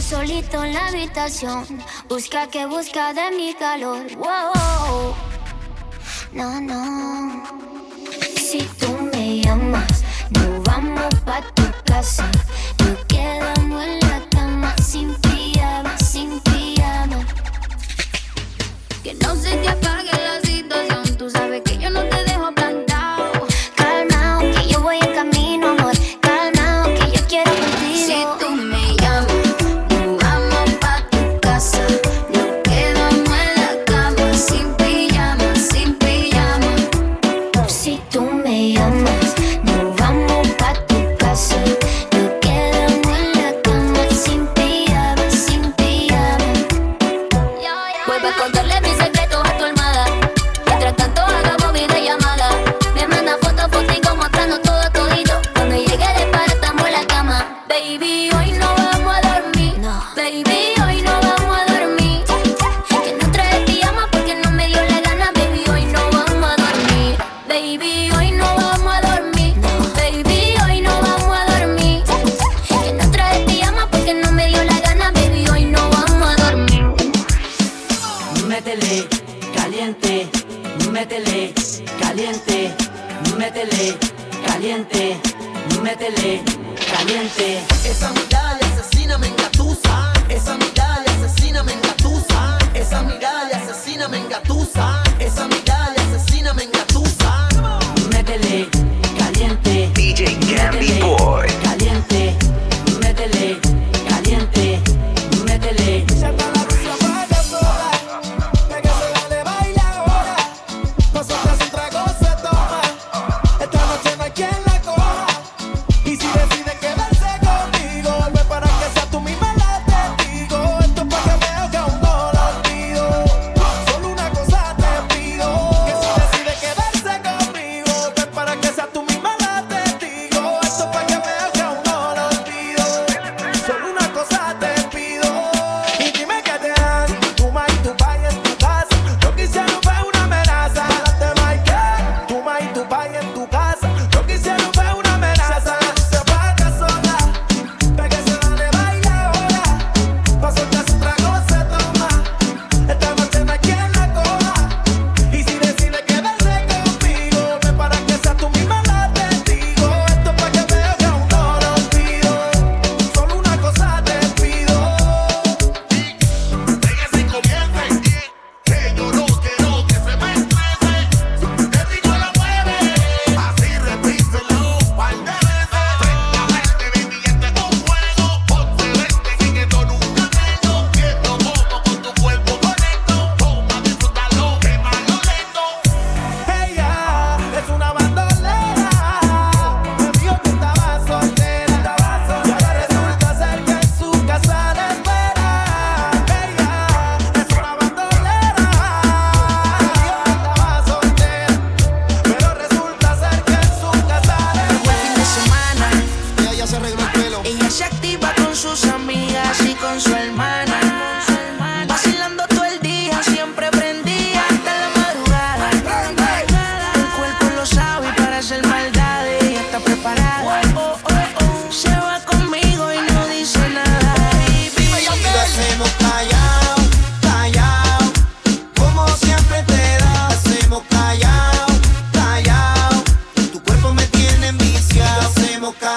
solito en la habitación. Busca que busca de mi calor. Wow. No, no. Si tú me llamas, no vamos pa' tu casa.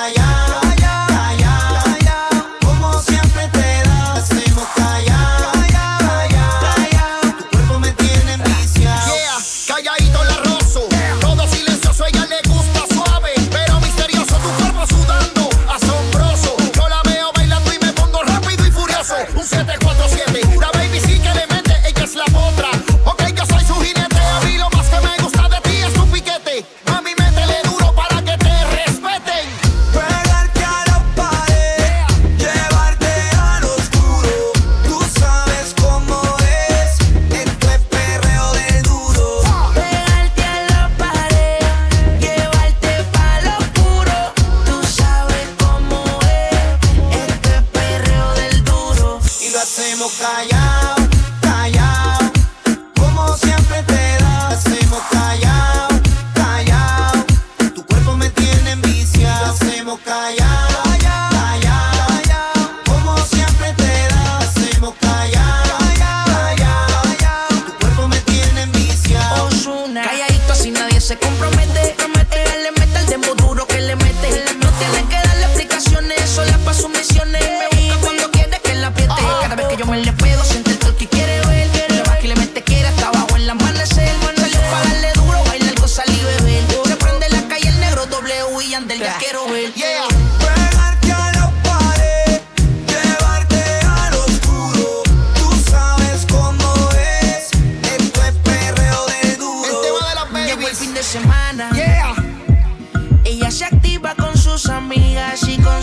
yeah.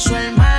sueño.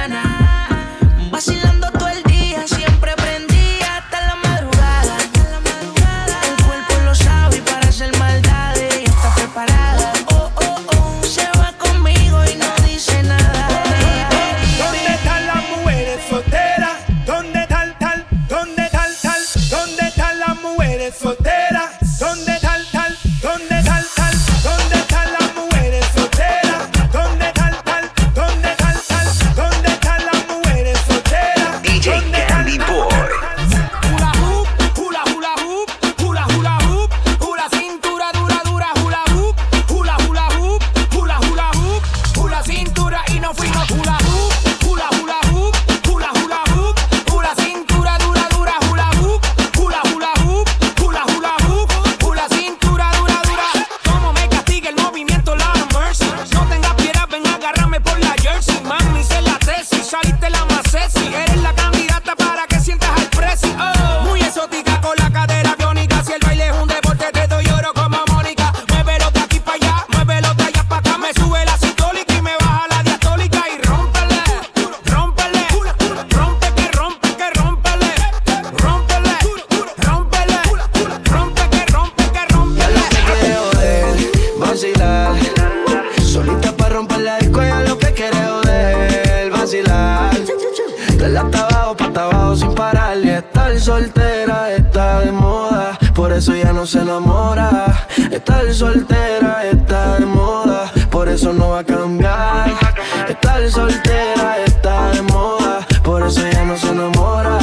Soltera está de moda, por eso no va a cambiar. Estar soltera está de moda, por eso ya no se enamora.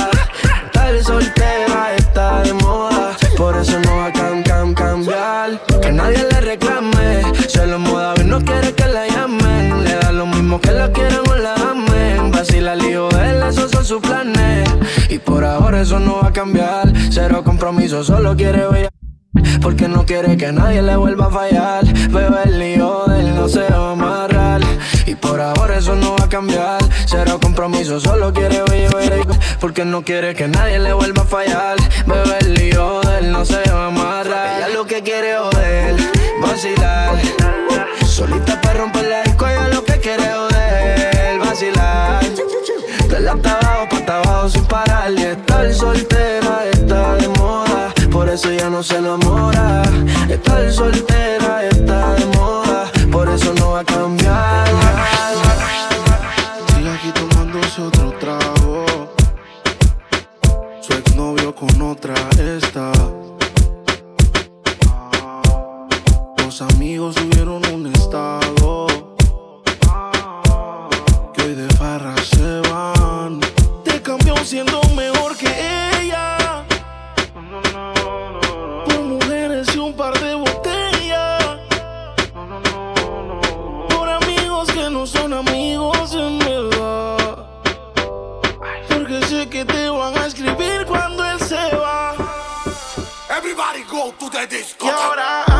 Estar soltera está de moda, por eso no va a cam cam cambiar. Que nadie le reclame, se lo moda no quiere que la llamen. Le da lo mismo que la quieran o la amen. Vacila el hijo de él, esos son sus planes. Y por ahora eso no va a cambiar. Cero compromiso, solo quiere ver. Porque no quiere que nadie le vuelva a fallar. Bebe el lío de él no se va a amarrar. Y por ahora eso no va a cambiar. Cero compromiso, solo quiere oír. Porque no quiere que nadie le vuelva a fallar. Bebe el lío de él no se va a amarrar. Ella lo que quiere joder, vacilar. Solita para romper la disco, ella lo que quiere joder, vacilar. De la abajo pa' abajo sin parar y estar soltera eso ya no se enamora. Estar soltera está de moda. Por eso no va a cambiar. Sigue aquí tomándose otro trago. Su exnovio con otra está. Los amigos subieron go to the disco. Y ahora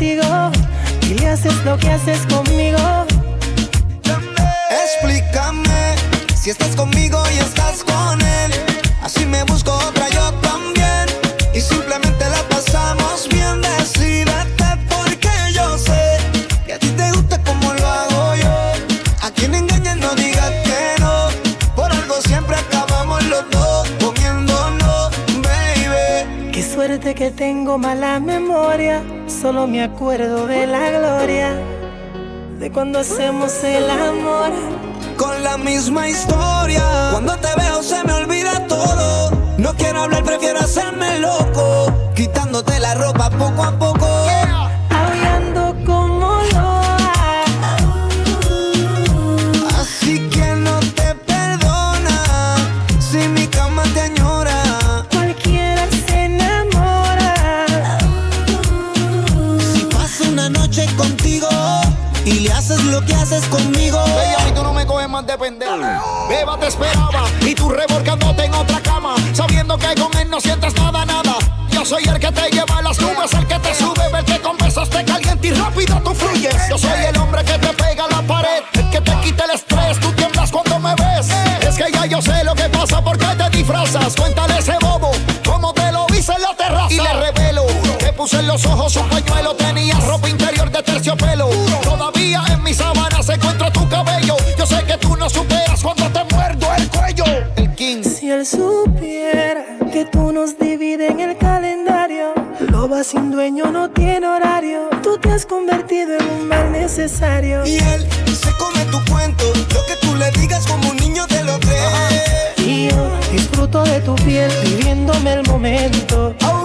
y le haces lo que haces conmigo. Explícame si estás conmigo y estás con él. Así me busco otra yo también. Y simplemente la pasamos bien. Decídete porque yo sé que a ti te gusta como lo hago yo. A quien engañas que tengo mala memoria. Solo me acuerdo de la gloria. De cuando hacemos el amor. con la misma historia. Cuando te veo se me olvida todo. No quiero hablar, prefiero hacerme loco. Quitándote la ropa poco a poco. Haces conmigo. Bella, y tú no me coges más de pendejo. Beba te esperaba y tú revolcándote en otra cama, sabiendo que con él no sientes nada, nada. Yo soy el que te lleva a las nubes, el que te sube, el que con besos te caliente y rápido tú fluyes. Yo soy el hombre que te pega a la pared, el que te quita el estrés, tú tiemblas cuando me ves. Es que ya yo sé lo que pasa porque te disfrazas. Cuéntale ese bobo cómo te lo hice en la terraza. Y le revelo que puse en los ojos un pañuelo, tenías ropa interior de terciopelo. Todavía en mis sábanas se encuentra tu cabello. Yo sé que tú no superas cuando te muerdo el cuello. El king. Si él supiera que tú nos divides en el calendario, loba sin dueño no tiene horario. Tú te has convertido en un mal necesario. Y él se come tu cuento. Lo que tú le digas como un niño te lo cree. Y yo disfruto de tu piel, viviéndome el momento. Aullando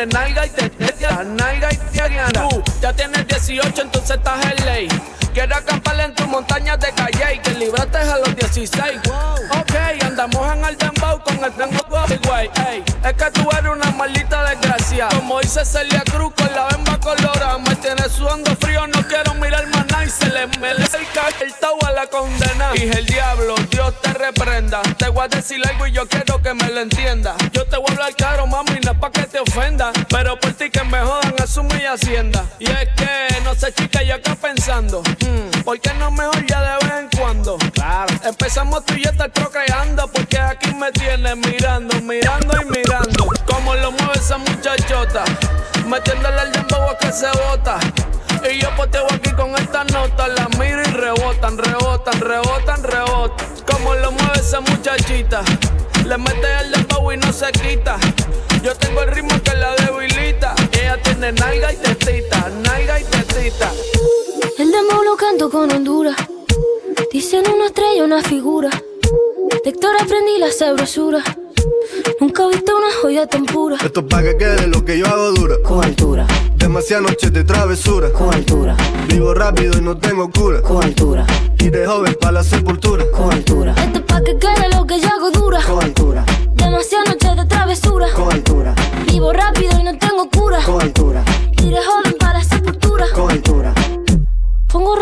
Ella tiene nalga y te nalga y te Tú ya tienes 18, entonces estás en ley. Quiero acampar en tu montaña de calle y que libraste a los 16. Ok, andamos en el dembow con el tengo güey. es que tú eres una maldita desgracia. Como dice Celia Cruz con la bemba colorada. Me tienes sudando frío, no quiero mirar más nada. Y se le me el el tau a la condena. Dije el diablo, Dios te reprenda. Te voy a decir algo y yo quiero que me lo entienda. Yo te voy a hablar caro, mami, es pa' que te ofenda. Pero por ti que me jodan, asumo y hacienda. Y es que, no sé, chica, yo acá pensando. Hmm, ¿Por qué no mejor ya de vez en cuando? Claro. Empezamos tú y yo estar procreando. Porque aquí me tienes mirando, mirando y mirando. Como lo mueve esa muchachota. Metiéndole el dembow a que se bota. Y yo poteo aquí con estas notas, las miro y rebotan, rebotan, rebotan. Esa muchachita, le mete el dembow y no se quita. Yo tengo el ritmo que la debilita. Ella tiene nalga y tetita, nalga y tetita. El dembow lo canto con Honduras. Dicen una estrella, una figura. De Héctor aprendí la sabrosura. Nunca he visto una joya tan pura. Esto es pa' que quede lo que yo hago dura. Con altura, Demasiadas noches de travesura. con altura, Vivo rápido y no tengo cura. con altura, Y de joven pa' la sepultura. con altura, Esto es pa' que quede lo que yo hago dura. con altura, Demasiadas noches de travesura. con altura, Vivo rápido y no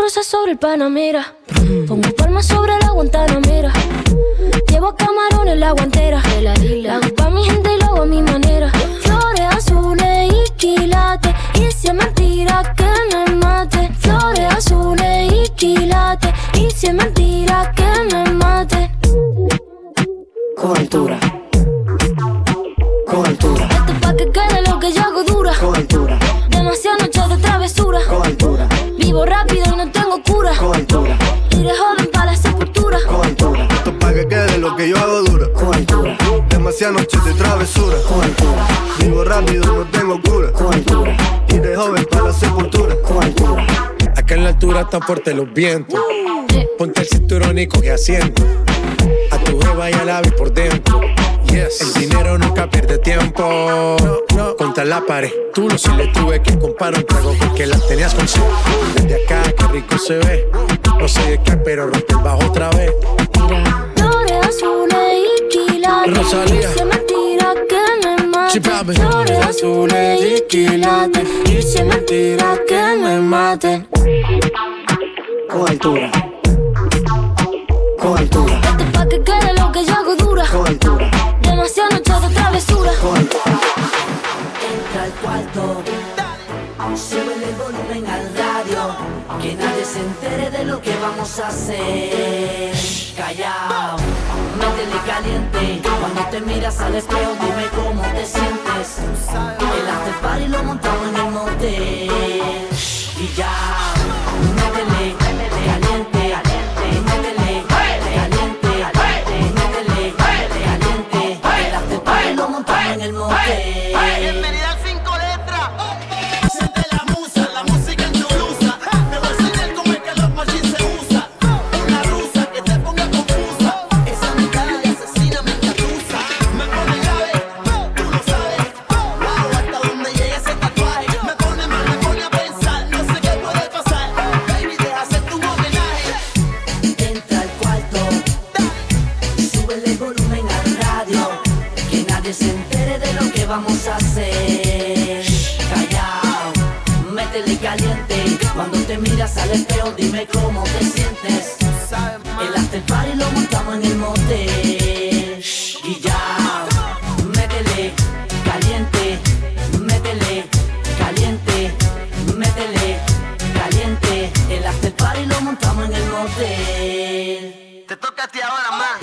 Rosas sobre el Panamera. Pongo palmas sobre la Guantanamera. Llevo camarones la guantera. La hago pa' mi gente y lo hago a mi manera. Flores azules y quilates. Y si es mentira que me mate. Flores azules y quilates. Y si es mentira que me mate. Con Demasiadas noches de travesura. con altura, Vivo rápido no tengo cura. con altura, Y de joven pa' la sepultura. con altura. Acá en la altura están fuertes los vientos. Ponte el cinturón y coge asiento. A tu jeva y a la vi por dentro. Yes. El dinero nunca pierde tiempo. Contra la pared. Tú no se le tuve que comprar un trago porque la tenías con sed. Desde acá, qué rico se ve. No sé de qué, pero rompe el bajo otra vez. Rosalía. Y si es mentira que me mate. Flores azules y quilates. Y que me mate. Con altura, con altura, Esto es pa' que quede lo que yo hago dura. con altura, Demasiadas noches de travesura. con altura. Entra al cuarto, sube el volumen al radio, que nadie se entere de lo que vamos a hacer. Callao, métele caliente, cuando te miras al espejo dime cómo te sientes. El after party lo montamos en el motel. Y ya, métele caliente, métele caliente, métele caliente. El after party lo montamos en el motel. Cuando te miras al espejo dime cómo te sientes. El after party lo montamos en el motel. Y ya, métele caliente, métele caliente, métele caliente. El after party lo montamos en el motel. Te toca a ti ahora más.